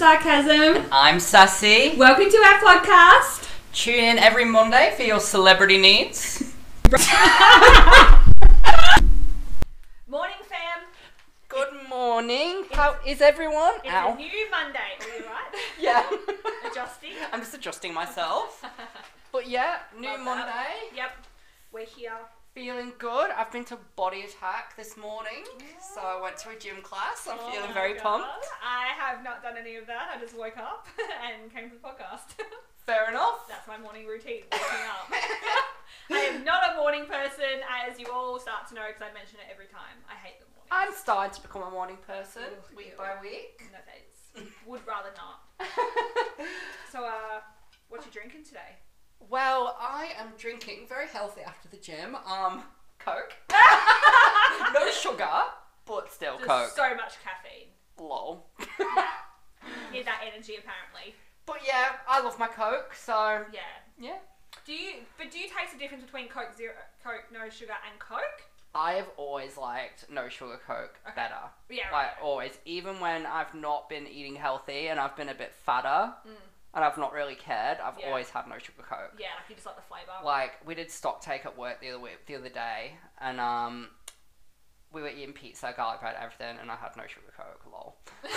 Sarcasm. I'm Sassy. Welcome to our podcast. Tune in every Monday for your celebrity needs. Morning, fam. Good morning. How is everyone? It's Ow. a new Monday. Are you right? Yeah. Adjusting. I'm just adjusting myself. But yeah, new. Monday. Yep. We're here. Feeling good. I've been to Body Attack this morning, so I went to a gym class. I'm Oh feeling very God. pumped. I have not done any of that. I just woke up and came to the podcast. Fair enough. That's my morning routine. Waking up. I am not a morning person, as you all start to know because I mention it every time. I hate the morning. I'm starting to become a morning person Ugh, week ew. by week. No thanks. Would rather not. So, uh, what are you drinking today? Well, I am drinking very healthy after the gym. Um, Coke. no sugar, but still Just Coke. so much caffeine. Lol. Need that energy apparently. but yeah, I love my Coke, so Yeah. yeah. Do you? But do you taste the difference between Coke Zero, Coke No Sugar, and Coke? I have always liked no sugar Coke Okay. better. Yeah. Like Right. always, even when I've not been eating healthy and I've been a bit fatter Mm. And I've not really cared, I've Yeah. always had no sugar Coke. Yeah, like you just like the flavor. Like we did stock take at work the other week, the other day, and um, we were eating pizza, garlic bread, everything, and I had no sugar Coke. Lol.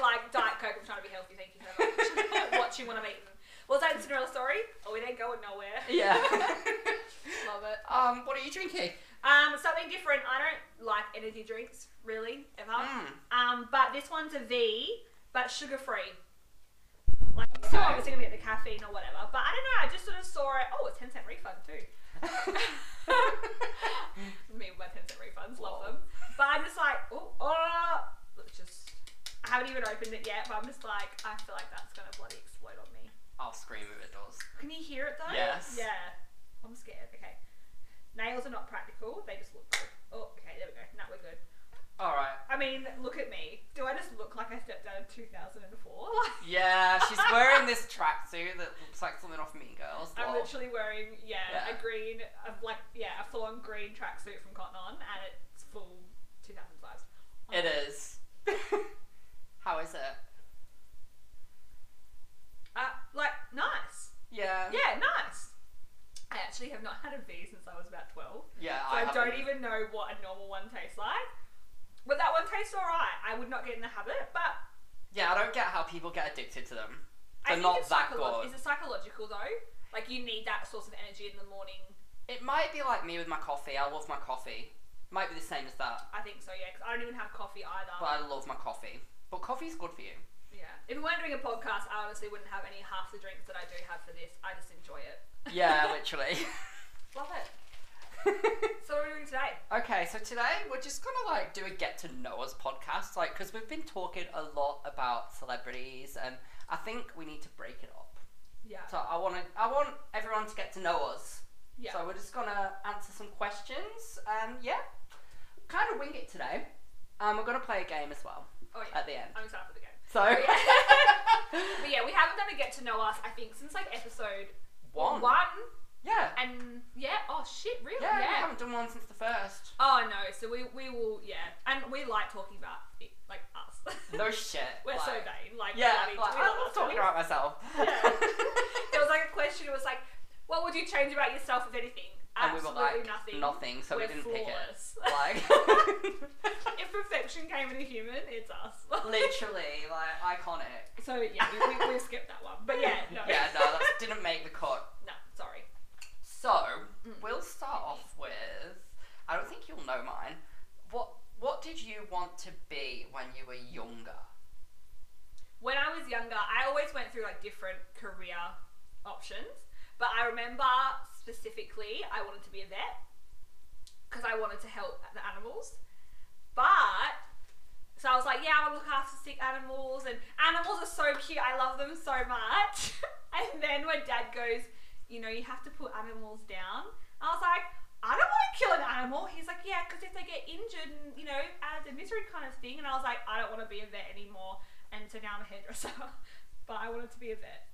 like Diet Coke. I'm trying to be healthy. Thank you so much. Watching what I'm eating. Was that the Cinderella story? Oh, we ain't going nowhere. yeah. Love it. um, what are you drinking? Um, something different. I don't like energy drinks really ever. Mm. Um, but this one's a V, but sugar free. Like Okay. obviously gonna get the caffeine or whatever. But I don't know. I just sort of saw it. Oh, it's ten cent refund too. Me with my ten cent refunds, love them. But I'm just like, oh, oh, let's just. I haven't even opened it yet, but I'm just like, I feel like that's gonna bloody explode on me. I'll scream if it does. Can you hear it though? Yes. Yeah. I'm scared. Okay. Nails are not practical. They just look good. Oh, okay. There we go. Now we're good. All right. I mean, look at me. Do I just look like I stepped out of 2004? Yeah, she's wearing this tracksuit that looks like something off Mean Girls. I'm literally wearing yeah, Yeah. a green, a, like yeah, a full-on green tracksuit from Cotton On, and it's full 2000 vibes. It is. How is it? Uh, like nice. Yeah. Yeah, nice. I actually have not had a V since I was about 12, so Yeah. I, don't even know what a normal one tastes like. But that one tastes alright. I would not get in the habit, but Yeah, I don't get how people get addicted to them. I They're think not it's that psycholo- good. Is it psychological though? Like you need that source of energy in the morning. It might be like me with my coffee. I love my coffee. Might be the same as that, I think so, yeah. Because I don't even have coffee either. but I love my coffee. But coffee's good for you. yeah. If we weren't doing a podcast, I honestly wouldn't have any half the drinks that I do have for this. I just enjoy it. Yeah, literally. Love it. So what are we doing today? okay, so today we're just gonna like do a get to know us podcast, like because we've been talking a lot about celebrities, and I think we need to break it up. Yeah. So I want to, I want everyone to get to know us. Yeah. So we're just gonna answer some questions, and yeah, kind of wing it today. Um, we're gonna play a game as well oh yeah. at the end. I'm excited for the game. So But yeah. but yeah, we haven't done a get to know us. I think since like episode one. one, Yeah. and yeah. Oh shit, really? Yeah, we haven't done one since the first. Oh no, so we we will yeah, and we like talking about it, like us. No shit. We're so vain. Like Yeah, we, like, I love talking about myself. Yeah. there was like a question. It was like, what would you change about yourself if anything? and we were like nothing. nothing, so We're we didn't flawless. pick it. Like if perfection came in a human, it's us. literally, like iconic. So yeah, we, we, we skipped that one. But yeah, no. Yeah, no, that didn't make the cut. no, sorry. So Mm. we'll start off with. I don't think you'll know mine. What What did you want to be when you were younger? When I was younger, I always went through like different career options. But I remember specifically, I wanted to be a vet because I wanted to help the animals. But so I was like, yeah, I want to look after sick animals, and animals are so cute. I love them so much. and then when Dad goes, you know, you have to put animals down. I was like, I don't want to kill an animal. He's like, yeah, because if they get injured and you know, adds a misery kind of thing. And I was like, I don't want to be a vet anymore. And so now I'm a hairdresser, but I wanted to be a vet.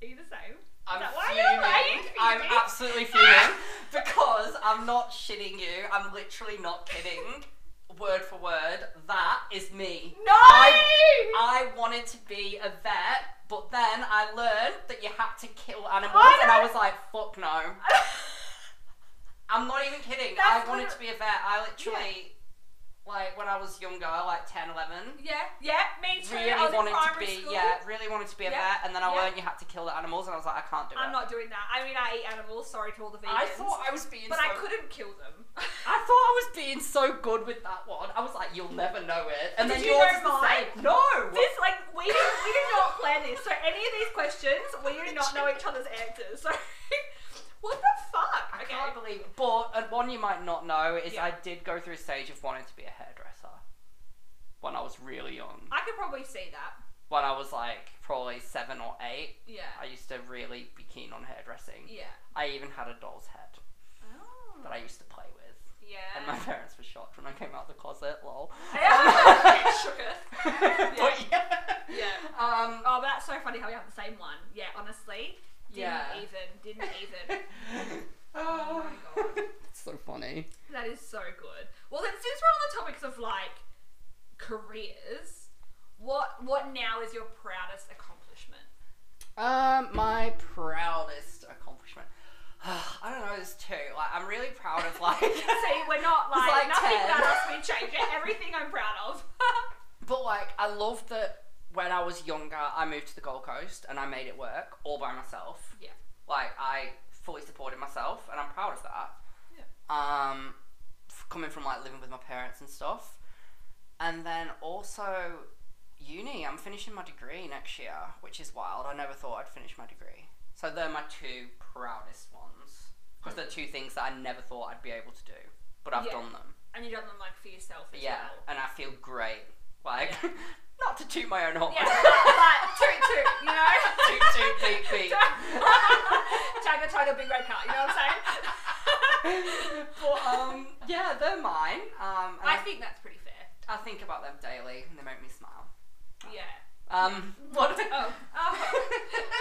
Are you the same? I'm fuming. I'm absolutely fuming because I'm not shitting you. I'm literally not kidding. Word for word, that is me. No! I, I wanted to be a vet, but then I learned that you had to kill animals, I and I was like, fuck no. I'm not even kidding. That's I wanted to be a vet. I literally, like, when I was younger, like 10, 11, yeah, yeah, me too. really I was in wanted to primary be, school. yeah, really wanted to be a Yeah, vet, and then I yeah. learned you had to kill the animals, and I was like, I can't do it. I'm not doing that. I mean, I eat animals. Sorry to all the vegans. I thought I was being but so I couldn't kill them. I thought I was being so good with that one. I was like, you'll never know it. And Did then you yours know the mine? No. This like we did, we did not plan this. So any of these questions, we do not know each other's answers. So what the fuck? I okay. can't believe. It. But one you might not know is Yeah. I did go through a stage of wanting to be a hairdresser when I was really young. I could probably see that. When I was like probably seven or eight, Yeah. I used to really be keen on hairdressing. Yeah. I even had a doll's head Oh. that I used to play with. Yeah. And my parents were shocked when I came out of the closet, lol. Yeah. Yeah. Yeah. Um, Oh, but that's so funny how we have the same one. Yeah, honestly. Didn't Yeah. even. Didn't even. oh my God. It's so funny. That is so good. Well, then, since we're on the topics of like careers, what what now is your proudest accomplishment? Um, my proudest accomplishment. I don't know, there's two. Like, I'm really proud of like. See, we're not like, like nothing 10. about us. We change it. Everything I'm proud of. But like, I love that when I was younger, I moved to the Gold Coast and I made it work all by myself. Yeah. Like, I fully supported myself, and I'm proud of that. Yeah. Um, f- coming from like living with my parents and stuff, and then also uni. I'm finishing my degree next year, which is wild. I never thought I'd finish my degree. So they're my two proudest ones because they're two things that I never thought I'd be able to do, but I've Yeah. done them. and you've done them like for yourself as Yeah, well. and I feel great. Like, Yeah. not to toot my own horn. Yeah, but, but toot toot, you know. Toot, toot, beep, beep. Chugga chugga big red car. You know what I'm saying? but um, yeah, they're mine. Um, I I, think that's pretty fair. I think about them daily, and they make me smile. Yeah. Um, what? Oh. Oh.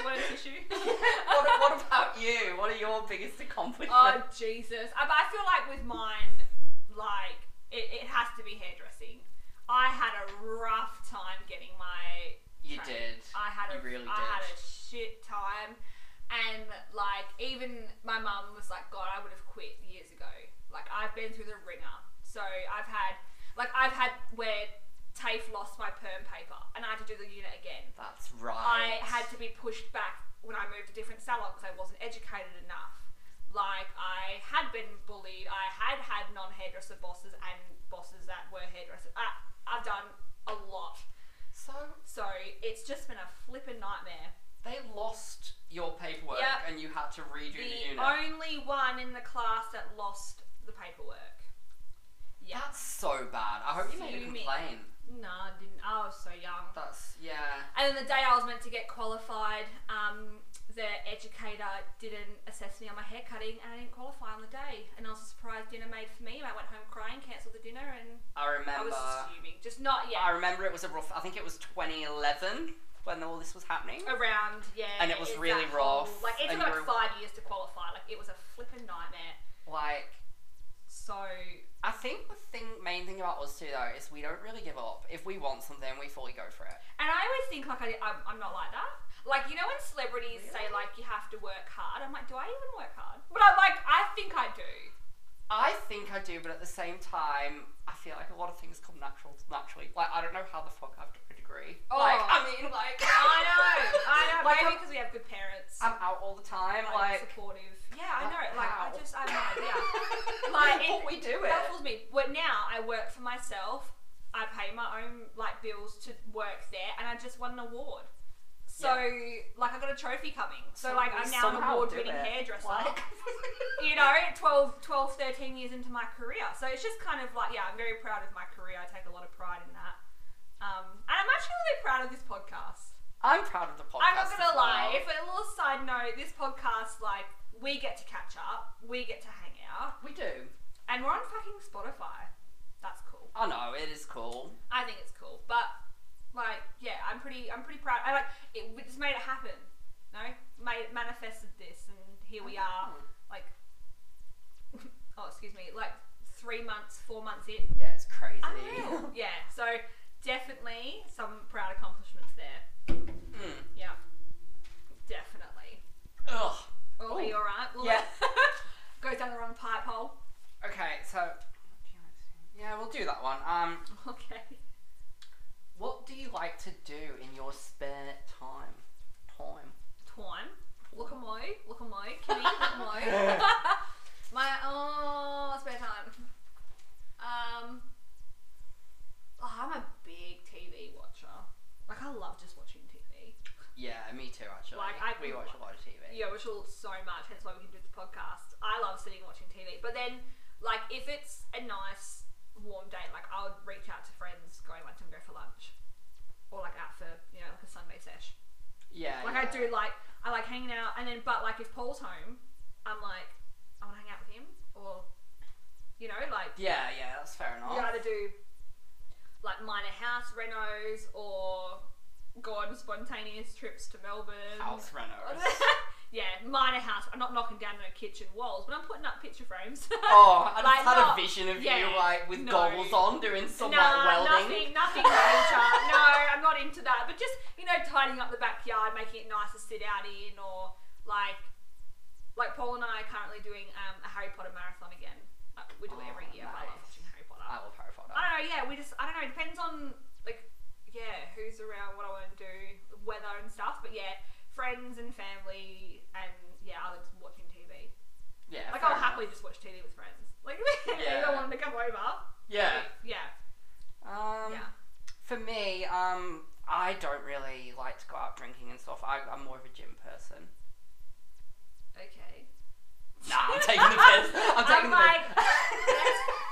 Want a tissue? what, what about you? What are your biggest accomplishments? Oh Jesus! I, but I feel like with mine, like it, it has to be hairdressing. I had a rough time getting my. you trained. did. I had a You really I had a shit time, and like even my mum was like, "God, I would have quit years ago." Like I've been through the wringer, so I've had like I've had where TAFE lost my perm paper, and I had to do the unit again. That's right. I had to be pushed back when I moved to different salon because I wasn't educated enough. Like I had been bullied. I had had non-hairdresser bosses and bosses that were hairdressers. I, I've done a lot, So so it's just been a flippin' nightmare. they lost your paperwork, Yep. and you had to redo the, The unit. only one in the class that lost the paperwork. Yeah. That's so bad. I hope you made a Fuming. complaint. No, I didn't. I was so young. That's yeah. And then the day I was meant to get qualified, um, the educator didn't assess me on my hair cutting, and I didn't qualify on the day. And I was a surprise dinner made for me. And I went home crying, cancelled the dinner, and I I remember. was just fuming. Just not yet. I remember it was a rough. I think it was 2011 when all this was happening. Around, yeah. And it was really that whole- rough, like, it took like five years to qualify. Like, it was a flipping nightmare. Like So, I think the thing, main thing about us two though is we don't really give up. If we want something, we fully go for it. and I always think, like, I, I'm, I'm not like that. Like, you know, when celebrities say, like, you have to work hard, I'm like, do I even work hard? But I'm like, I think I do. I think I do, but at the same time, I feel like a lot of things come natural naturally. Like I don't know how the fuck I've got a degree. Oh. Like I mean, like I know, I know. Like, Maybe because we have good parents. I'm out all the time. like, Like supportive. Yeah, I know. How? Like I just I have no idea. Like, what we do it. baffles me. But now I work for myself. I pay my own like bills to work there, and I just won an award. So like I got a trophy coming. So, like I'm now an award-winning hairdresser. Like- you know, 12, 12, 13 years into my career. So it's just kind of like, yeah, I'm very proud of my career. I take a lot of pride in that. Um, and I'm actually really proud of this podcast. I'm proud of the podcast. I'm not gonna lie. If a little side note, this podcast, like, we get to catch up, we get to hang out, we do. and we're on fucking Spotify. That's cool. I know it is cool. I think it's cool, but like, yeah, I'm pretty, I'm pretty proud. I like it. We just made it happen. No, made manifested this, and here we are. Like, oh, excuse me, like three months, four months in. Yeah, it's crazy. Unreal. yeah. So definitely some proud accomplishments there. Mm. Yeah, definitely. Ugh. Oh, are you alright? Well, Yeah. Goes down the wrong pipe hole. Okay, so yeah, we'll do that one. Um, Okay. What do you like to do in your spare time? Time. Time. Look at my, look at my, kitty, look at my. my, oh, spare time. Um, oh, I'm a big TV watcher. Like, I love just watching TV. Yeah, me too. Actually, Like, I we watch a lot of TV. Yeah, which will so much, hence why we can do the podcast. I love sitting and watching TV. But then, like, if it's a nice warm day, like, I would reach out to friends, going like to go for lunch. Or like out for, you know, like a Sunday sesh. Yeah. Like I do like I like hanging out and then but like if Paul's home, I'm like, I wanna hang out with him or you know, like Yeah, yeah, that's fair enough. you either do like minor house renos or go on spontaneous trips to Melbourne. House renos. yeah, minor house. I'm not knocking down no kitchen walls, but I'm putting up picture frames. Oh, I just had not- a vision of yeah, you like with no. goggles on doing some like nah, welding. nothing, nothing major. no, I'm not into that. But just you know, tidying up the backyard, making it nice to sit out in, or like, like Paul and I are currently doing um, a Harry Potter marathon again. Like, we do it every Oh, year. but I love watching Harry Potter. I love Harry Potter. I don't know. Yeah, we just I don't know. It depends on like yeah who's around, what I want to do, weather and stuff. But yeah, friends and family, and yeah, I like just watching TV. yeah, Like I'll happily enough. just watch TV with friends. Like Yeah. anyone wanted to come over. Yeah. Yeah. Um, Yeah. For me, um, I don't really like to go out drinking and stuff. I, I'm more of a gym person. Okay. Nah, I'm taking the piss. I'm taking the like, piss.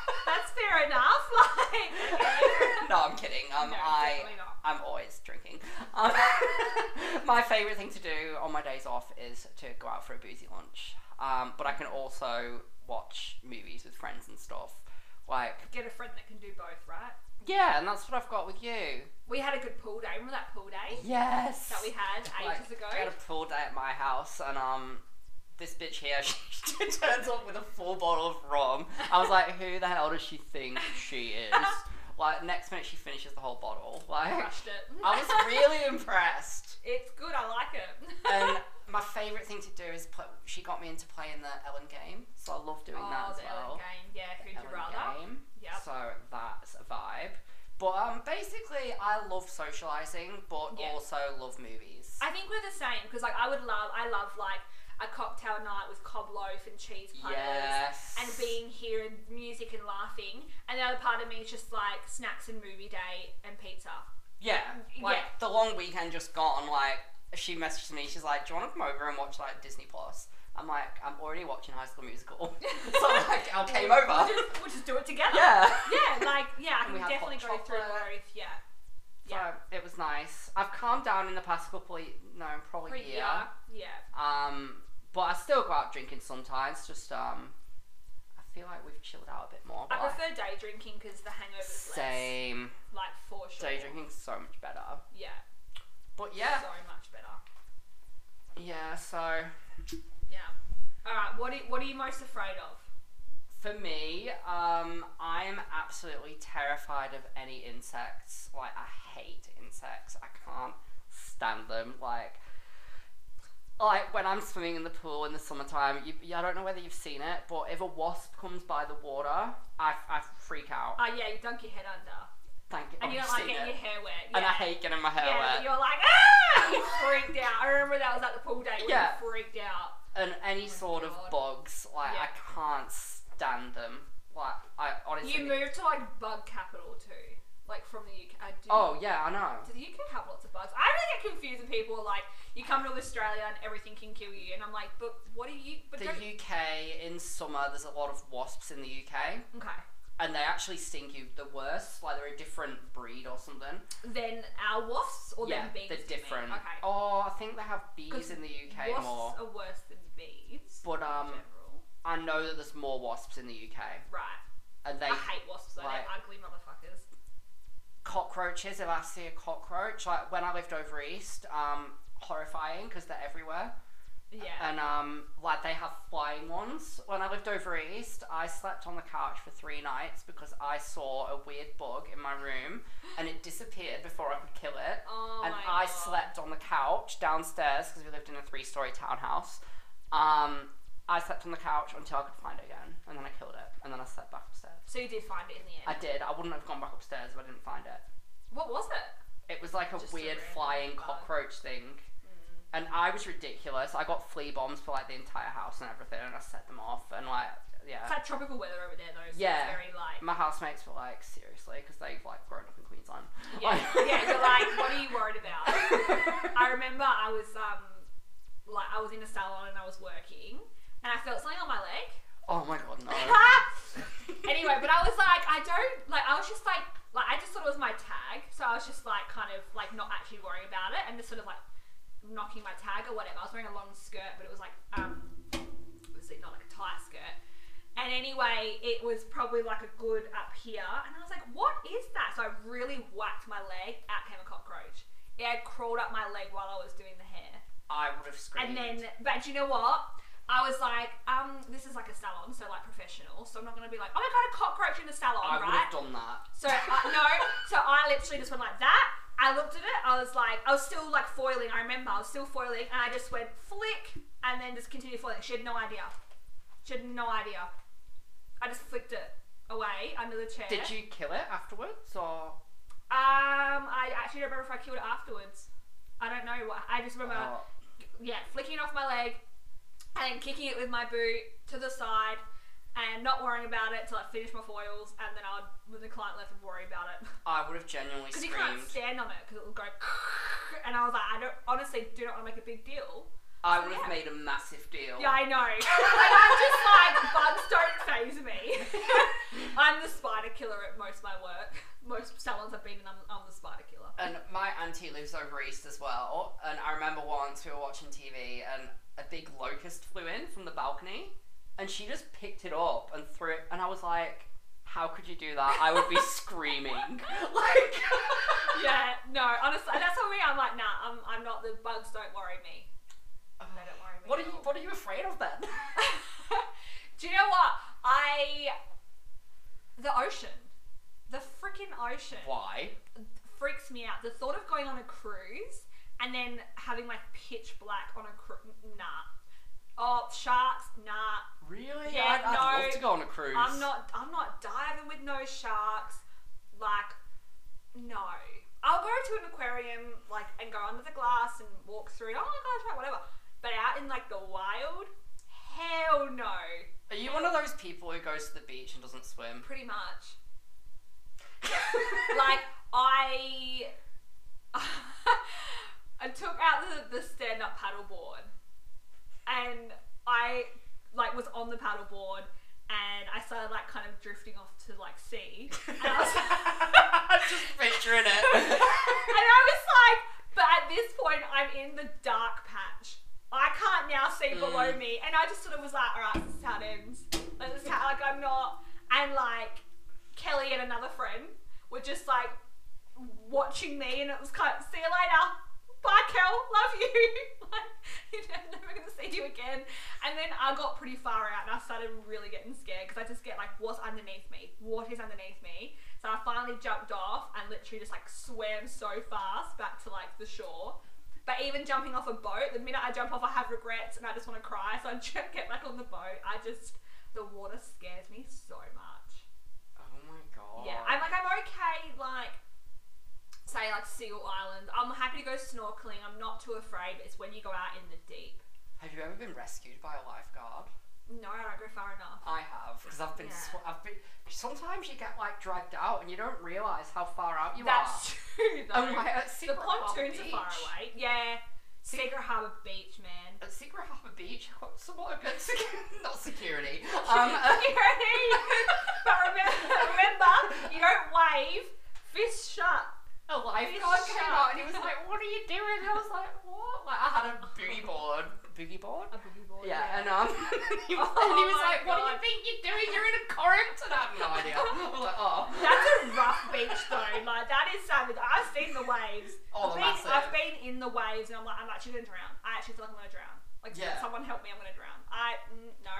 fair enough. Like, no, I'm kidding. Um, No, I I'm always drinking. Um, my favorite thing to do on my days off is to go out for a boozy lunch. Um, but I can also watch movies with friends and stuff. Like, Get a friend that can do both, right? yeah, and that's what I've got with you. We had a good pool day. Remember that pool day Yes. that we had Like, ages ago? I had a pool day at my house, and um, this bitch here, she turns up with a full bottle of rum. I was like, who the hell does she think she is? like, next minute she finishes the whole bottle. Like, Crushed it. I was really impressed. It's good. I like it. And my favourite thing to do is play. She got me into playing the Ellen game, so I love doing oh, that as the well. Ellen game. Yeah. Who'd you rather? game. Yep. So that's a vibe. But um, basically, I love socializing, but Yeah. also love movies. I think we're the same because like I would love. I love like a cocktail night with cob loaf and cheese platters. yes. and being here and music and laughing. And the other part of me is just like snacks and movie day and pizza. Yeah, like Yeah. the long weekend just gone. Like she messaged me, she's like, "Do you want to come over and watch like Disney Plus?" I'm like, "I'm already watching High School Musical," so like, I came We'll over. just, we'll just do it together. Yeah, Yeah, like yeah, I can definitely go through chocolate. both. Yeah. So Yeah. it was nice. I've calmed down in the past couple, of, no, probably year. yeah. Yeah. Um, but I still go out drinking sometimes. Just um, I feel like we've chilled out a bit more. But I prefer day drinking because the hangover's less. same. Like for sure. Day drinking's so much better. Yeah. But yeah, So much better. yeah. So Yeah. All right. What are, what are you most afraid of? For me, um, I'm absolutely terrified of any insects. Like, I hate insects. I can't stand them. Like, like when I'm swimming in the pool in the summertime, you, you- I don't know whether you've seen it, but if a wasp comes by the water, I, I freak out. Oh yeah, you dunk your head under, Thank you. and you don't like getting your hair wet. And I hate getting my hair yeah, wet. you're like ah, you freaked out. I remember that was at the pool day where Yeah. you freaked out. And any Oh sort of bugs, like Yeah. I can't stand them. Like I honestly. You moved to like bug capital too, like from the UK. Uh, do Oh yeah, I know. Do the UK have lots of bugs? I really get confused when people are like, you come to Australia and everything can kill you, and I'm like, but what are you? But The UK in summer, there's a lot of wasps in the UK, okay. and they actually sting you the worst. Like they're a different breed or something. Then our wasps or yeah, then bees? they're do you mean? different. Okay. Oh, I think they have bees in the UK wasps more. are worse than bees. But, um. I know that there's more wasps in the UK, right. and they I hate wasps. Though. like- They're ugly motherfuckers. cockroaches. If I see a cockroach, like when I lived over east, um, horrifying because they're everywhere. Yeah. And um, like they have flying ones. When I lived over east, I slept on the couch for three nights because I saw a weird bug in my room, and it disappeared before I could kill it. Oh and I God. slept on the couch downstairs because we lived in a three-story townhouse. Um, I slept on the couch until I could find it again, and then I killed it, and then I slept back upstairs. So you did find it in the end. I did. I wouldn't have gone back upstairs if I didn't find it. what was it? It was like a Just weird random flying bug. cockroach thing. And I was ridiculous. I got flea bombs for like the entire house and everything, and I set them off. And like, yeah. It's like tropical weather over there, though. So Yeah. It's very like. My housemates were like, seriously, because they've like grown up in Queensland. Yeah, yeah. You're like, what are you worried about? I remember I was um, like I was in a salon and I was working, and I felt something on my leg. oh my god, no. anyway, but I was like, I don't like. I was just like, like I just thought it was my tag, so I was just like, kind of like not actually worrying about it, and just sort of like knocking my tag or whatever. I was wearing a long skirt, but it was like um, obviously not like a tight skirt. And anyway, it was probably like a good up here, and I was like, what is that? So I really whacked my leg. Out came a cockroach. It had crawled up my leg while I was doing the hair. I would have screamed. And then, but you know what? I was like, um, this is like a salon, so like professional. So I'm not gonna be like, oh my god, a cockroach in the salon, right? I would have done that. So uh, no, so I literally just went like that. I looked at it. I was like, I was still like foiling. I remember I was still foiling, and I just went flick, and then just continued foiling. She had no idea. She had no idea. I just flicked it away under the chair. Did you kill it afterwards, or? Um, I actually don't remember if I killed it afterwards. I don't know what. I just remember, Oh, yeah, flicking it off my leg, and then kicking it with my boot to the side, and not worrying about it till I finished my foils, and then I'd, when the client left, I'd worry about it. I would have genuinely screamed. Because you can't stand on it because it will go. And I was like, I don't honestly do not want to make a big deal. I would have Yeah. made a massive deal. Yeah, I know. and I'm just like, bugs don't faze me. I'm the spider killer at most of my work. Most salons I've been in, I'm, I'm the spider killer. And my auntie lives over east as well. And I remember once we were watching TV and a big locust flew in from the balcony and she just picked it up and threw it. And I was like, how could you do that? I would be screaming. Like, Yeah, no, honestly, that's what me. I'm like, nah, I'm, I'm not. The bugs don't worry me. They don't worry me. what are you. What are you afraid of then? Do you know what? I. The ocean. The freaking ocean. Why? freaks me out. The thought of going on a cruise and then having like pitch black on a cruise. Nah. Oh, sharks. Nah. Really? Yeah, I'd, I'd no. love to go on a cruise. I'm not. I'm not diving with no sharks. Like, no. I'll go to an aquarium, like, and go under the glass and walk through. Oh my gosh, whatever. But out in like the wild, hell no. Are you one of those people who goes to the beach and doesn't swim? Pretty much. like I, I took out the, the stand up paddleboard, and I like was on the paddleboard, and I started like kind of drifting off to like sea, and I was, I'm just picturing it. and I was like, but at this point I'm in the dark patch. I can't now see below Mm. me, and I just sort of was like, all right, this is how it ends. Like, this is how, like I'm not, and like Kelly and another friend were just like watching me, and it was kind of see you later. Bye, Kel. Love you. like, you know, never gonna see you again. And then I got pretty far out, and I started really getting scared because I just get like, what's underneath me? What is underneath me? So I finally jumped off and literally just like swam so fast back to like the shore. But even jumping off a boat, the minute I jump off, I have regrets and I just want to cry. So I just get back on the boat. I just, the water scares me so much. oh my god. Yeah, I'm like, I'm okay, like, say, like Seal Island. I'm happy to go snorkeling. I'm not too afraid. But it's when you go out in the deep. Have you ever been rescued by a lifeguard? No, I don't go far enough. I have because I've been. Yeah. Sw- I've been. Sometimes you get like dragged out and you don't realize how far out you That's are. true, though. Like at uh, the pontoons are far away. Yeah. Secret Harbour Beach, man. At Secret Harbour Beach, I've got somewhat. Not security. Um, uh, Security. but remember, remember, you don't wave. Fist shut. A lifeguard came out and he was like, "What are you doing?" And I was like, "What?" Like I had a boogie board. Boogie board. A boogie board. Yeah, and um, he was, Oh and he was like, "What do you think you're doing? You're in a current." And I had no idea. I was like, "Oh." That's a rough beach though. Like that is savage. I've seen the waves. Oh, I've, been, massive. I've been in the waves and I'm like, I'm actually gonna drown. I actually feel like I'm gonna drown. Like Yeah. someone help me, I'm gonna drown. I mm, no.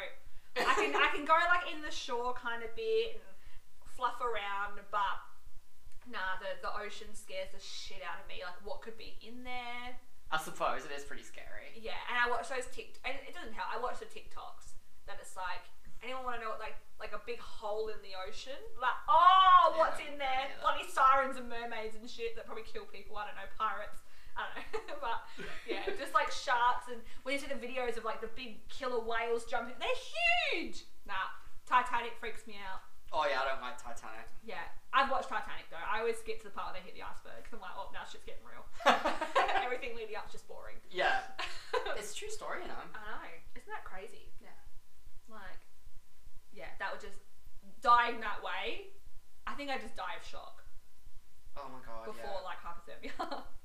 I can I can go like in the shore kind of bit and fluff around, but nah, the the ocean scares the shit out of me. Like, what could be in there? I suppose it is pretty scary. Yeah, and I watch those Tik, and it doesn't help. I watch the TikToks that it's like, anyone want to know what like like a big hole in the ocean? Like, oh, what's Yeah, in there? yeah. Bloody sirens and mermaids and shit that probably kill people. I don't know, pirates. I don't know, but yeah, just like sharks and when you see the videos of like the big killer whales jumping, they're huge. Nah, Titanic freaks me out. Oh yeah, I don't like Titanic. Yeah, I've watched Titanic though. I always get to the part where they hit the iceberg. I'm like, oh, now shit's getting real. Everything leading up's just boring. yeah, it's a true story, you know. I know. Isn't that crazy? Yeah. Like, yeah, that would just dying that way. I think I'd just die of shock Oh my god. before yeah. like hypothermia.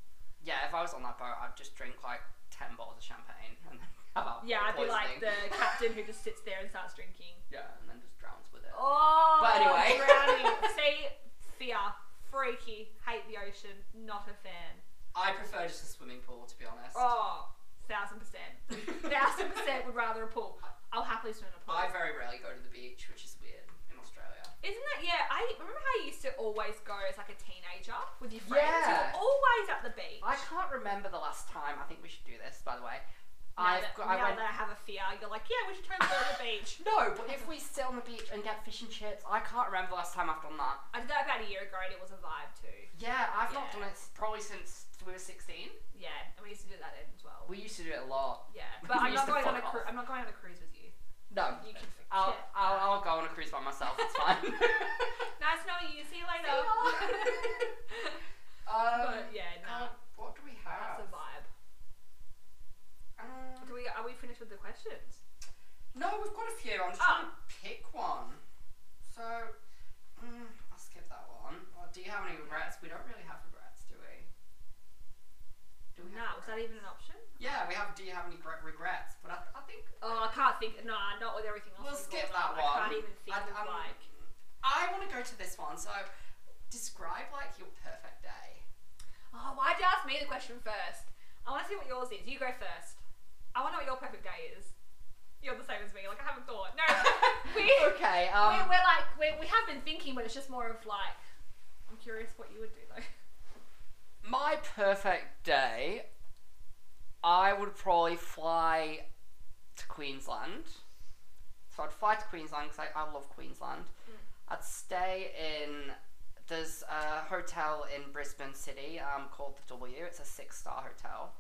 Yeah, if I was on that boat, I'd just drink like ten bottles of champagne and then have alcohol yeah, I'd be like the captain who just sits there and starts drinking. Yeah, and then just drowns with it. Oh, But anyway. drowning. See, fear, freaky, hate the ocean, not a fan. I prefer just a swimming pool, to be honest. Oh, thousand percent, thousand percent would rather a pool. I'll happily swim in a pool. I very rarely go to the beach, which is weird in Australia. Isn't that yeah? I remember how you used to always go as like a teenager with your friends. Yeah. You were always at the beach. I can't remember the last time. I think we should do this, by the way. Now, I've that, got, I now went. that I have a fear, you're like, yeah, we should totally go to the beach. No, but if we sit on the beach and get fish and chips, I can't remember the last time I've done that. I did that about a year ago, and it was a vibe too. Yeah, I've not done it probably since we were 16. Yeah, and we used to do that then as well. We used to do it a lot. yeah, but I'm not going on a cru- I'm not going on a cruise with you. No, You can. I'll, I'll, I'll go on a cruise by myself. It's fine. nice knowing you. See you later. um, but yeah, no, uh, what do we have? that's a vibe. Um, Do we? Are we finished with the questions? no, we've got a few. I'm just Ah. trying to pick one. So, mm, I'll skip that one. Well, do you have any regrets? We don't really have regrets, do we? Do we No, was that even an option? Yeah, we have. Do you have any gre- regrets? But I, I think Oh, I can't think. No, not with everything else. we'll skip that one. I can't even think I, of I'm- like. I want to go to this one. So, describe like your perfect day. Oh, why'd you ask me the question first? I want to see what yours is. You go first. I want to know what your perfect day is. You're the same as me. Like I haven't thought. No, we okay. we're, Um. we're like we we have been thinking, but it's just more of like I'm curious what you would do though. My perfect day, I would probably fly to Queensland. So I'd fly to Queensland because I, I love Queensland. Mm. I'd stay in. There's a hotel in Brisbane City um, called the W. It's a six star hotel.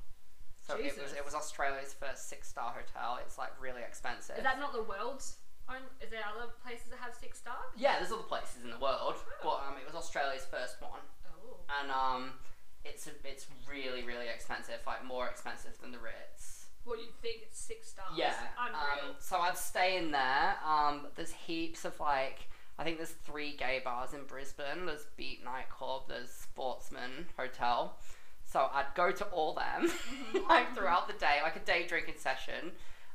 So it was it was Australia's first six star hotel. It's like really expensive. Is that not the world's own? Is there other places that have six stars? yeah, there's other places in the world, but um, it was Australia's first one. Oh. and um, it's it's really really expensive, like more expensive than the Ritz. Well, you think it's six stars? Yeah. Unreal. Um, so I'd stay in there. Um, there's heaps of like. I think there's three gay bars in Brisbane. There's Beat Nightclub. There's Sportsman Hotel. So I'd go to all them, like throughout the day, like a day drinking session.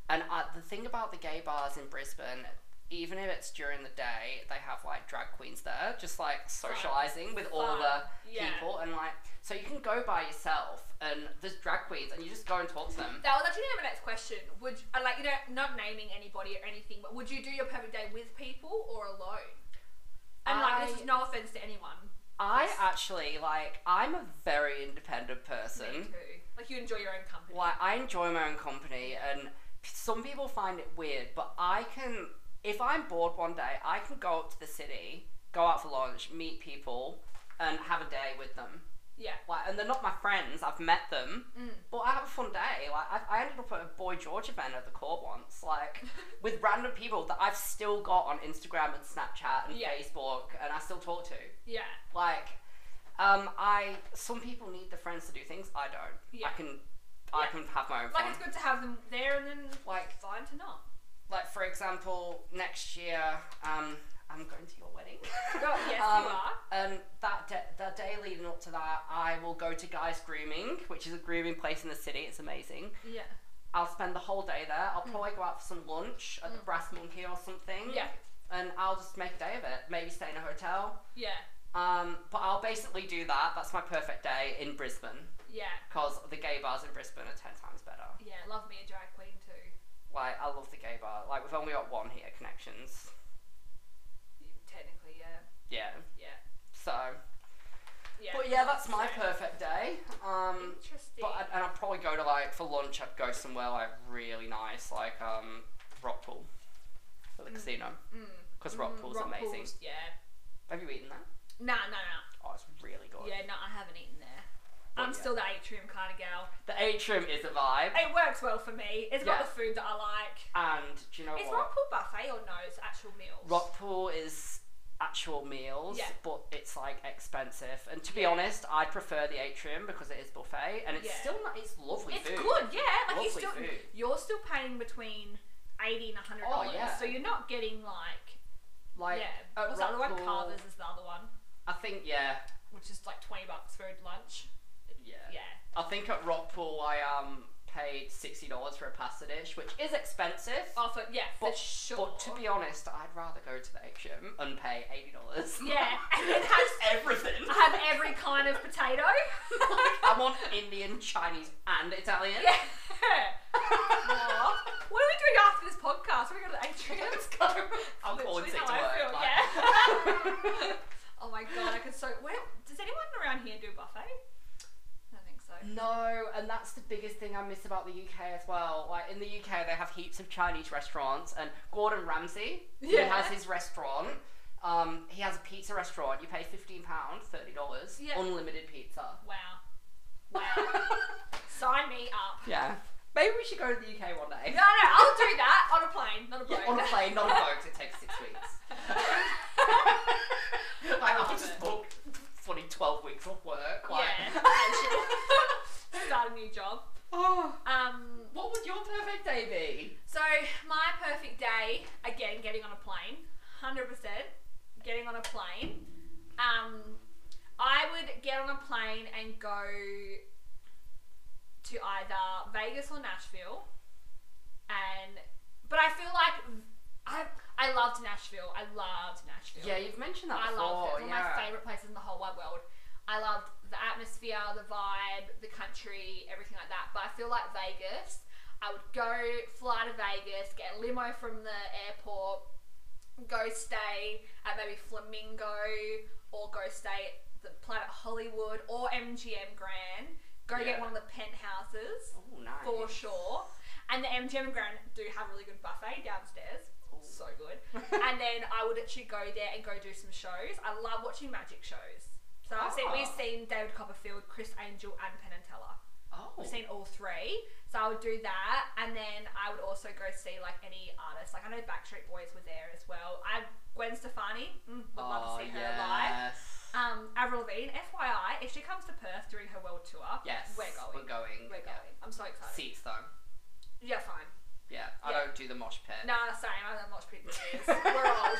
And uh, the thing about the gay bars in Brisbane, even if it's during the day, they have like drag queens there, just like socializing with all the Yeah. people, and like so you can go by yourself, and there's drag queens, and you just go and talk to them. That was actually my next question. Would uh, like you know not naming anybody or anything, but would you do your perfect day with people or alone? And like this is no offense to anyone. I actually like I'm a very independent person. Me too. Like you enjoy your own company. Like I enjoy my own company, and some people find it weird, but I can. If I'm bored one day, I can go up to the city, go out for lunch, meet people, and have a day with them. Yeah. Like, and they're not my friends. I've met them, Mm. but I have a fun day. Like, I, I ended up at a Boy George event at the court once, like with random people that I've still got on Instagram and Snapchat and Yeah. Facebook, and I still talk to. Yeah. Like, um, I some people need the friends to do things. I don't. Yeah. I can, I Yeah. can have my own Like fun. it's good to have them there, and then Like- fine to not. Like for example, next year, um, I'm going to your wedding. Go- yes, Um, you are. And that da- the day leading up to that, I will go to Guys Grooming, which is a grooming place in the city. It's amazing. Yeah. I'll spend the whole day there. I'll probably go out for some lunch at the Mm. Brass Monkey or something. Yeah. And I'll just make a day of it. Maybe stay in a hotel. Yeah. Um, but I'll basically do that. That's my perfect day in Brisbane. Yeah. Because the gay bars in Brisbane are ten times better. Yeah. Love me a drag queen too. Like I love the gay bar. Like we've only got one here, Connections. Yeah. Yeah. Yeah. So But yeah, that's my perfect day. Um, Interesting. but I'd, and I'd probably go to like for lunch. I'd go somewhere like really nice, like um, Rockpool, for the casino, Mm. because Mm, Rockpool's rock amazing. pools, Yeah. Have you eaten that? Nah, nah, nah. Oh, it's really good. Yeah, no, I haven't eaten there. Well, I'm yeah. still the atrium kind of gal. The atrium is a vibe, It works well for me. It's Yeah. got the food that I like. and do you know Is what? Rockpool buffet or no? It's actual meals. Rockpool is actual meals, Yeah. but it's like expensive. And to be Yeah. honest, I prefer the atrium because it is buffet, and it's Yeah. still not, it's lovely It's food. good, yeah. Like you're still, food. you're still paying between eighty and hundred dollars, yeah. so you're not getting like, Like yeah. at What's the other one? Carvers is the other one, I think yeah, which is like twenty bucks for lunch. yeah. Yeah. I think at Rockpool I um paid sixty dollars for a pasta dish, which is expensive. Oh, for yeah, for but, sure. but to be honest, I'd rather go to the atrium and pay eighty dollars. yeah, and it has everything. I have every kind of potato. I want Indian, Chinese, and Italian. yeah. What are we doing after this podcast? We're going to the atrium. Let's go. I'm calling sick to work. like- yeah. oh my god, I could so. Where, does anyone around here do buffet? I don't think so. No, and that's the biggest thing I miss about the UK as well. Like in the UK, they have heaps of Chinese restaurants, and Gordon Ramsay, he Yeah. has his restaurant. Um, he has a pizza restaurant. You pay fifteen pound, thirty dollars, Yeah. unlimited pizza. Wow. Wow. Sign me up. yeah, maybe we should go to the UK one day. No, no, I'll do that on a plane, not a boat. Yeah, on a plane, not a boat. It takes six weeks. like, I'll just book funny twelve weeks of work. Like. Yeah, actually. Start a new job. oh, Um, what would your perfect day be? so my perfect day, again, getting on a plane, hundred percent, getting on a plane. Um, I would get on a plane and go to either Vegas or Nashville, and but I feel like I I loved Nashville. I loved Nashville. Yeah, you've mentioned that I before. loved it. It's one of my favorite places in the whole wide world. I loved the atmosphere, the vibe, the country, everything like that. But I feel like Vegas, I would go fly to Vegas, get a limo from the airport, go stay at maybe Flamingo, or go stay at the Planet Hollywood or MGM Grand. Go Yeah. get one of the penthouses Oh, nice. for sure. And the MGM Grand do have a really good buffet downstairs. So good. and then I would actually go there and go do some shows. I love watching magic shows. So I've seen, we've Ah. seen David Copperfield, Criss Angel, and Penn and Teller. Oh. We've seen all three. So I would do that, and then I would also go see like any artists. Like I know Backstreet Boys were there as well. I Gwen Stefani, mm, would love to see her live. yes. Um, Avril Lavigne, FYI, if she comes to Perth during her world tour, Yes. we're going. We're going. We're yeah. going. I'm so excited. Seats though. Yeah, fine. Yeah. I Yeah. don't do the mosh pit. Nah, same. I don't pretty years. We're old.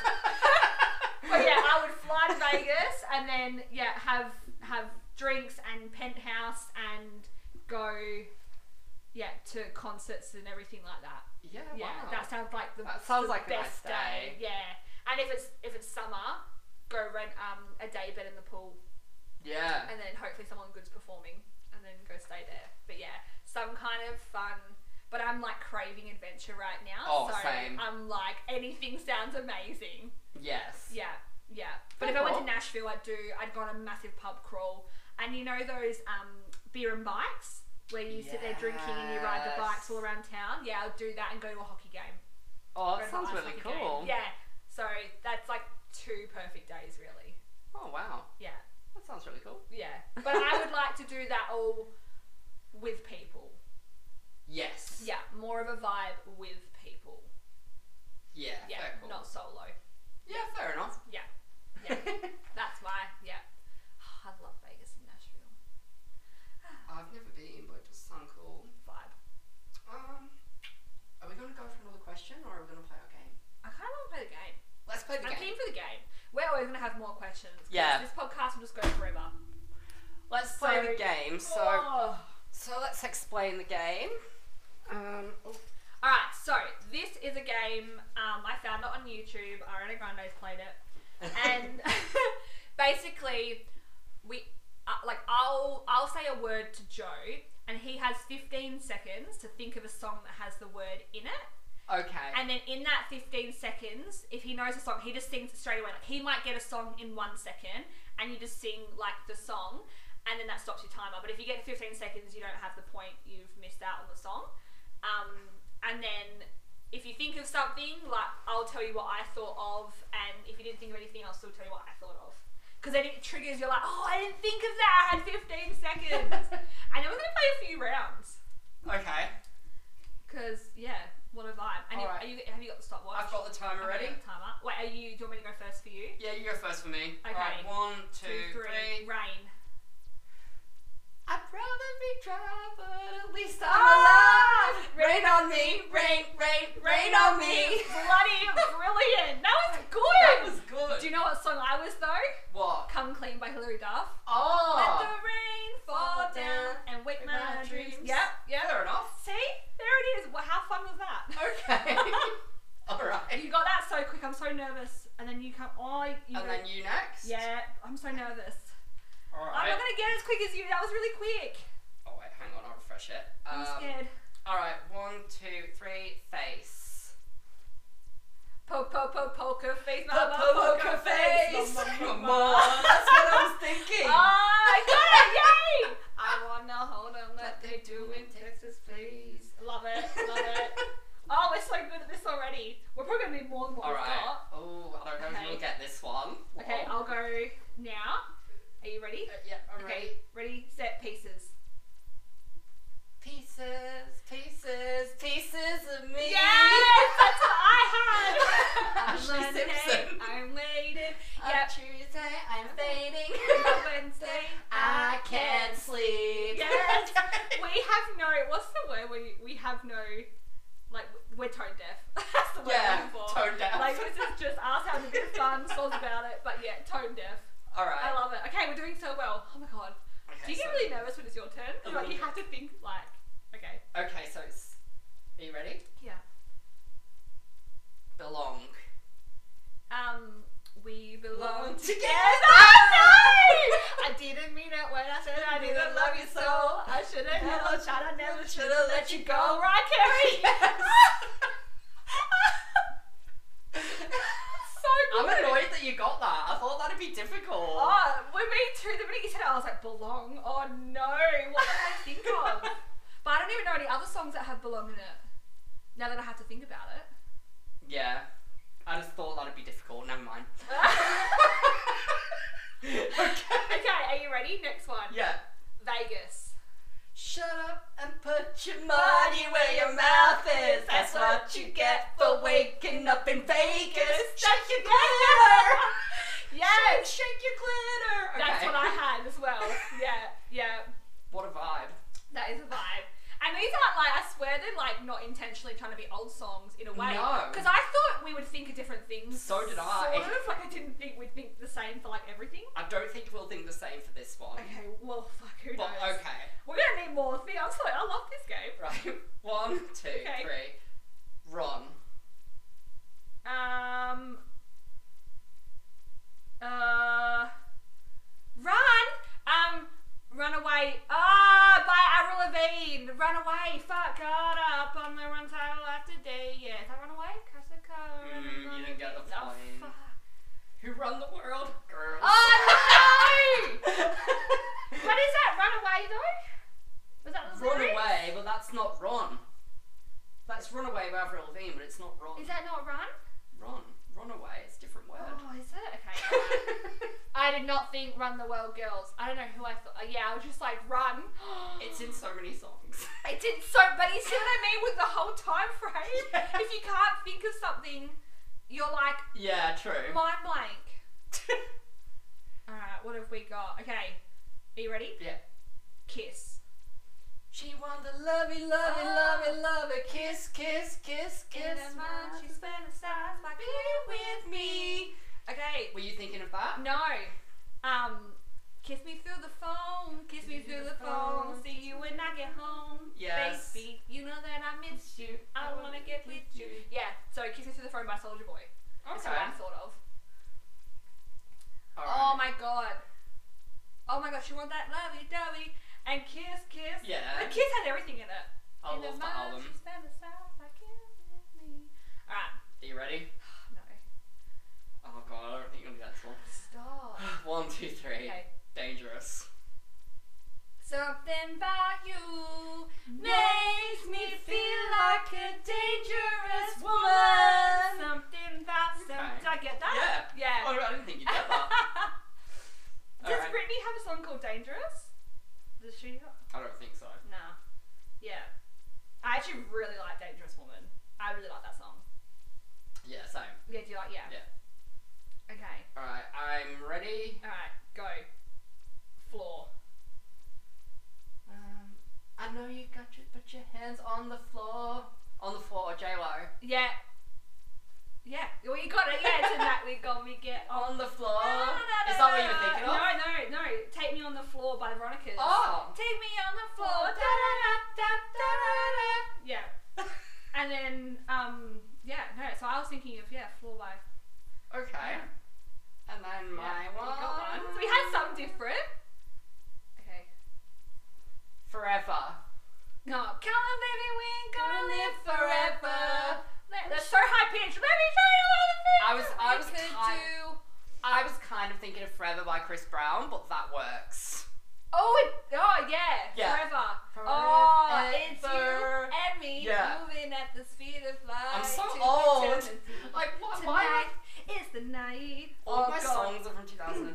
but yeah, I would fly to Vegas and then yeah have have drinks and penthouse and go yeah to concerts and everything like that. yeah. Yeah, wow. that sounds like the That sounds the like a nice best day. Yeah, and if it's if it's summer, go rent um a day bed in the pool yeah. and then hopefully someone good's performing and then go stay there. But yeah, some kind of fun. But I'm like craving adventure right now. Oh, so same. I'm like anything sounds amazing. Yes. Yeah, yeah. But if I went to Nashville, I'd do. I'd go on a massive pub crawl, and you know those um, beer and bikes where you sit there drinking and you ride the bikes all around town. Yeah, I'll do that and go to a hockey game. Oh, that sounds really hockey game. cool. Yeah. So that's like two perfect days, really. Oh wow. Yeah, That sounds really cool. yeah. But I would like to do that all with people. Yes. Yeah, more of a vibe with people. Yeah. Yeah, fair call. not solo. Yeah. Fair enough. Yeah, yeah. that's my yeah. I love Vegas and Nashville I've never been, but it does sound cool. vibe. Um, are we going to go for another question, or are we going to play our game? I kind of want to play the game. Let's play the game. I'm game. keen for the game. We're always gonna have more questions. 'cause Yeah. This podcast will just go forever. Let's play the game. So, Oh. so let's explain the game. Um, oh, All right. So this is a game. Um, I found it on YouTube. Ariana Grande's played it, and basically, we uh, like I'll I'll say a word to Joe, and he has 15 seconds to think of a song that has the word in it. okay. And then in that 15 seconds, if he knows a song, he just sings it straight away. Like he might get a song in one second, and you just sing like the song, and then that stops your timer. But if you get 15 seconds, you don't have the point. You've missed out on the song. Um, and then if you think of something, like I'll tell you what I thought of, and if you didn't think of anything, I'll still tell you what I thought of. Because then it triggers. You're like, oh, I didn't think of that. I had 15 seconds. and then we're gonna play a few rounds. Okay. Cause yeah, what a vibe. And Alright. are you, have you got the stopwatch? I've got the timer Okay, ready. Timer. Wait, are you? Do you want me to go first for you? Yeah, you go first for me. Okay. Alright, one, two, three. Rain. I'd rather be dry, but at least I'm Ah! alive. Rain on me, rain, rain, rain on me. Bloody brilliant. That was good. That was good. Do you know what song I was though? what? Come Clean by Hilary Duff. Oh. the rain fall down and wake my, my dreams. dreams. Yep, yep. Fair enough. See? There it is. Well, how fun was that? Okay. Alright. You got that so quick. I'm so nervous. And then you come. Oh, you And go- then you next. Yeah, I'm so nervous. I'm Alright. not gonna get as quick as you. That was really quick. Oh wait, hang on, I'll refresh it. I'm Um, scared. Alright, one, two, three, face. Po po po poker face, Po- mama, po- poker poker face. face. Mama, Come on, that's what I was thinking. Ah, I got it! Yay! I wanna hold on like they do in Texas, please. Love it, love it. Oh, we're so good at this already. We're probably gonna need more than what we've Alright. got. Oh, I don't know if Okay. you'll get this one. Okay, Whoa. I'll go now. Are you ready? Uh, yeah, I'm ready. Okay, ready, set, pieces. Pieces, pieces, pieces of me. Yes, that's what I had. Ashlee I'm Monday, Simpson. I'm waiting. On Yep. Tuesday, I'm fading. On Wednesday, I can't sleep. Yes. We have no. What's the word? We we have no. Like we're tone deaf. That's the word Yeah, I'm looking for. tone deaf. Like this is just us having a bit of fun, songs about it. But deaf. Alright. I love it. Okay, we're doing so well. Oh my god. Okay, Do you get so- really nervous when it's your turn? A Like you little have to think like. Okay. Okay, so it's. Are you ready? Yeah. Belong. Um. We belong together. I didn't mean it when I said I didn't love you so. I should have never tried. I never should have let you go. Right, Carrie? so good. I'm annoyed that you got that. I thought that'd be difficult. Oh, with me too. The minute you said it, I was like, belong. Oh no, what did I think of? but I don't even know any other songs that have belong in it. Now that I have to think about it. Yeah. I just thought that'd be difficult. Never mind. okay. okay, are you ready? Next one. Yeah. Vegas. Shut up and put your money where your mouth is. That's what you get for waking up in Vegas. Shake your glitter. Yes. Shake, shake your glitter. That's what I had as well. Yeah, yeah. What a vibe. That is a vibe. And these aren't like I swear they're like not intentionally trying to be old songs in a way. No. Because I thought we would think of different things. So did I. Sort of like I didn't think we'd think the same for like everything. I don't think we'll think the same for this one. Okay, well fuck who But knows. okay. We're gonna need more things. I'm sorry, I love this game. Right. One, two, Okay. three. Run. Um uh Run Um Run away Ah by Avril Lavigne Run away fuck God up on the run title after day yeah is that run away Crash the car Mm, you didn't get the oh, point. fuck. Who run the world? Girls. Oh no But is that run away though? Was that the run lyrics? away, but that's not run. That's run away by Avril Lavigne, but it's not run. Is that not run? run? Run away. It's a different word. Oh is it? Okay I did not think Run the World Girls. I don't know who I thought. Uh, yeah, I was just like, run. it's in so many songs. It's in so, but you see what I mean with the whole time frame? Yeah. If you can't think of something, you're like yeah, true. mind blank. Alright, what have we got? Okay, are you ready? yeah. Kiss. She wanted to love you, love you, love you, love you, kiss, kiss, kiss, In kiss. her mind, she's fantasized like here with me. Okay, Were you thinking of that? no. Um, kiss me through the phone, kiss me through the phone. See you when I get home. Yes. Baby, you know that I miss you. I wanna get with you. Yeah, so Kiss Me Through the Phone by Soulja Boy. That's what I thought of. Alright. Oh my god. Oh my gosh, you want that lovey dovey and kiss, kiss. Yeah. The kiss had everything in it. I In love the mind, album. she's fantasized like kiss with me. Alright. Are you ready? No. I don't think you're gonna get this one. Stop. One, two, three. Okay. Dangerous. Something about you makes me feel like a dangerous woman. Something about some. Okay. Did I get that? Yeah. Yeah. Oh, I didn't think you'd get that. Does Alright. Britney have a song called Dangerous? Does she? I don't think so. Nah. Yeah. I actually really like Dangerous Woman. I really like that song. Yeah, same. Yeah, do you like? Yeah. Yeah. Okay. Alright, I'm ready. Alright, go. Floor. Um, I know you got your put your hands on the floor. On the floor, J Lo. Yeah. Yeah. Well, you got it. Yeah, it's in that. We got me get on. On the floor. Is that what you were thinking of? No, no, no. Take me on the floor by the Veronicas. Oh. Take me on the floor. Da, da, da, da, da, da, da. Yeah. And then, um, yeah, no. So I was thinking of yeah, floor by. Okay. And then my yeah, one. One. So we had some different. Okay. Forever. No, come on, baby, we ain't gonna live forever. That's so high pitched. Let me show you all the things I was- I was kind- do. I was kind of thinking of Forever by Chris Brown, but that works. Oh, it, oh yeah, Yeah. forever. Forever. Oh, it's you and me Yeah. moving at the speed of light. I'm so old. Like, what? Tonight is the night. All oh, my God. songs are from 2007.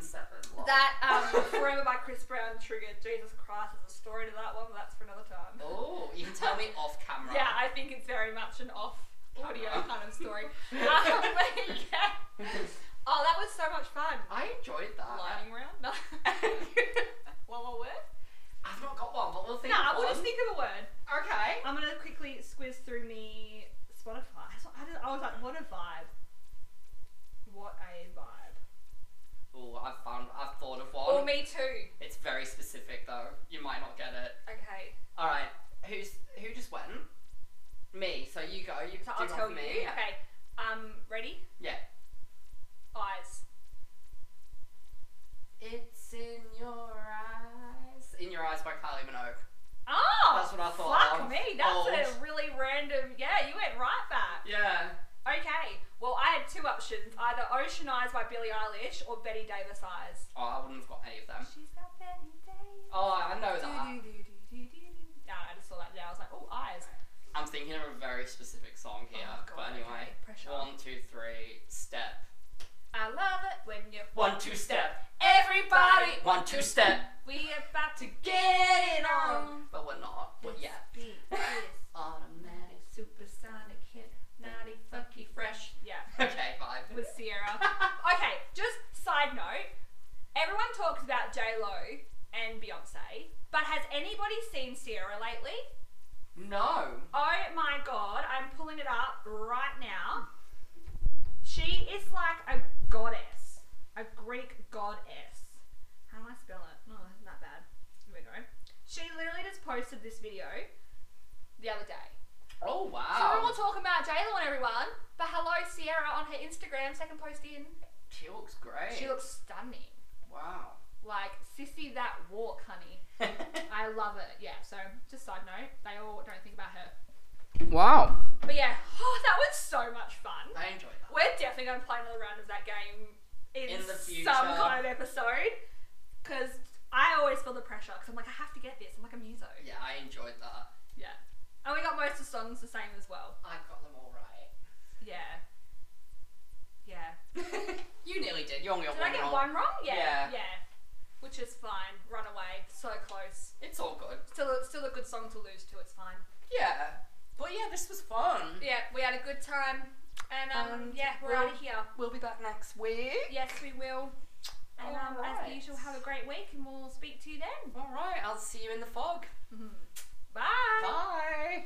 Lol. That um, Forever by Chris Brown triggered Jesus Christ. There's a story to that one, but that's for another time. Oh, you can tell me off camera. Yeah, I think it's very much an off audio Camera. kind of story. um, yeah. Oh, that was so much fun. I enjoyed that. Lightning round? No. one more word? I've not got one, but we'll think Nah, of we'll just think of a word. Okay. I'm gonna quickly squiz through me Spotify. I was- I did- I was like, what a vibe. What a vibe. Oh, I've found, I've thought of one. Oh, me too. It's very specific though. You might not get it. Okay. All right. Who's who just went? Me. So you go. You So I'll one tell for you. me. Okay. Um, ready? Yeah. Eyes. It's in your eyes. In your eyes by Kylie Minogue. Oh! That's what I thought Fuck of. me. That's Old. a really random. Yeah, you went right back. Yeah. Okay. Well, I had two options: either Ocean Eyes by Billie Eilish or Bette Davis Eyes. Oh, I wouldn't have got any of them. She's got Bette Davis. Oh, I know that. Do-do-do-do-do-do. Yeah, I just saw that. Yeah, I was like, oh, eyes. I'm thinking of a very specific song oh, here. Oh, God, but anyway, okay. One, two, three, step. I love it when you One, two, step. Everybody, One, two, step. we about to Get it on. But we're not. But yeah. Beat is Automatic. supersonic hit, naughty, funky, fresh. Yeah, Okay, vibe. with Ciara. okay, just side note. Everyone talks about J Lo and Beyonce, but has anybody seen Ciara lately? No. Oh my god, I'm pulling it up right now. She is like a goddess, a Greek goddess. How do I spell it? Oh, no, isn't that bad. Here we go. She literally just posted this video the other day. Oh wow! So everyone wow. will talk about and everyone, but hello Ciara on her Instagram, second post in. She looks great. She looks stunning. Wow. Like sissy that walk, honey. I love it. Yeah. So just side note, they all don't think about her. Wow. But yeah, oh, that was so much fun. I enjoyed that. We're definitely going to play another round of that game in, In the some kind of episode. Because I always feel the pressure because I'm like, I have to get this. I'm like a muso. Yeah, I enjoyed that. Yeah. And we got most of the songs the same as well. I got them all right. Yeah. Yeah. you nearly did. You only got Did I one get wrong. one wrong? Yeah. Yeah. Yeah. Which is fine. Runaway. So close. It's all good. Still, a, still a good song to lose to. It's fine. Yeah. But yeah, this was fun. Yeah, we had a good time. And um, And yeah, we're we'll- out of here. We'll be back next week. Yes, we will. And um, as usual, have a great week, and we'll speak to you then. All right. I'll see you in the fog. Bye. Bye.